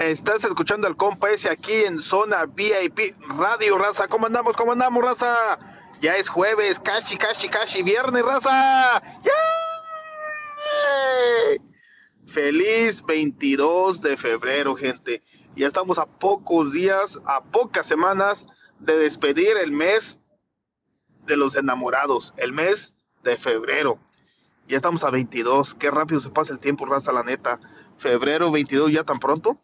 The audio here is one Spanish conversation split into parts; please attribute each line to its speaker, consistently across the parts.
Speaker 1: Estás escuchando al compa ese aquí en zona VIP Radio Raza. ¿Cómo andamos? ¿Cómo andamos, Raza? Ya es jueves, casi, casi, casi viernes, Raza. Feliz 22 de febrero, gente. Ya estamos a pocos días, a pocas semanas de despedir el mes de los enamorados, el mes de febrero. Ya estamos a 22. Qué rápido se pasa el tiempo, raza, la neta. Febrero 22, ya tan pronto.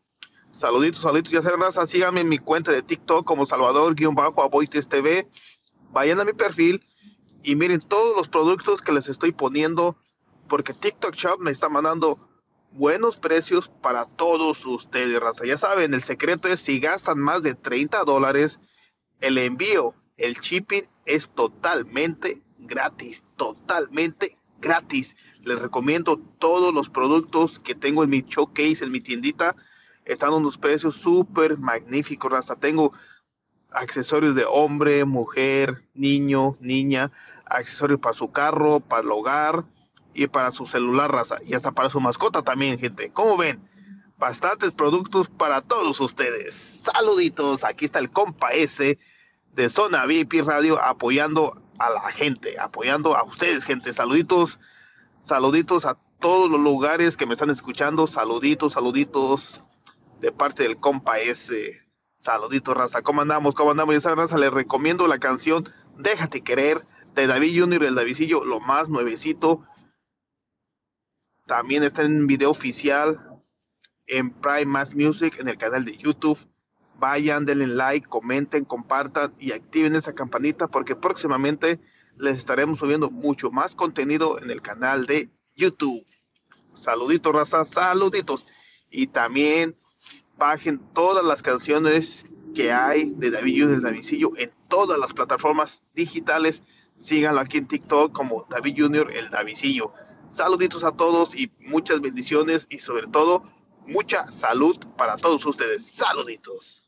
Speaker 1: Saluditos, saluditos, ya saben, raza. Síganme en mi cuenta de TikTok como Salvador-Aboites TV. Vayan a mi perfil y miren todos los productos que les estoy poniendo. Porque TikTok Shop me está mandando buenos precios para todos ustedes, raza. Ya saben, el secreto es si gastan más de 30 dólares, el envío, el shipping es totalmente gratis, totalmente gratis. Les recomiendo todos los productos que tengo en mi showcase, en mi tiendita. Están unos precios súper magníficos, raza. Tengo accesorios de hombre, mujer, niño, niña, accesorios para su carro, para el hogar y para su celular, raza. Y hasta para su mascota también, gente. Como ven? Bastantes productos para todos ustedes. Saluditos, aquí está el compa S de Zona VIP Radio apoyando a la gente, apoyando a ustedes, gente. Saluditos, saluditos a todos los lugares que me están escuchando. Saluditos, saluditos de parte del compa S. Saluditos, raza. ¿Cómo andamos? ¿Cómo andamos? Y esa raza les recomiendo la canción Déjate querer de David Junior, el Davidcillo, lo más nuevecito. También está en video oficial en Prime Mass Music en el canal de YouTube. Vayan, denle like, comenten, compartan y activen esa campanita porque próximamente les estaremos subiendo mucho más contenido en el canal de YouTube. Saluditos, raza, saluditos. Y también bajen todas las canciones que hay de David Junior, el Davidcillo en todas las plataformas digitales. Síganlo aquí en TikTok como David Junior, el Davidcillo. Saluditos a todos y muchas bendiciones y sobre todo mucha salud para todos ustedes. Saluditos.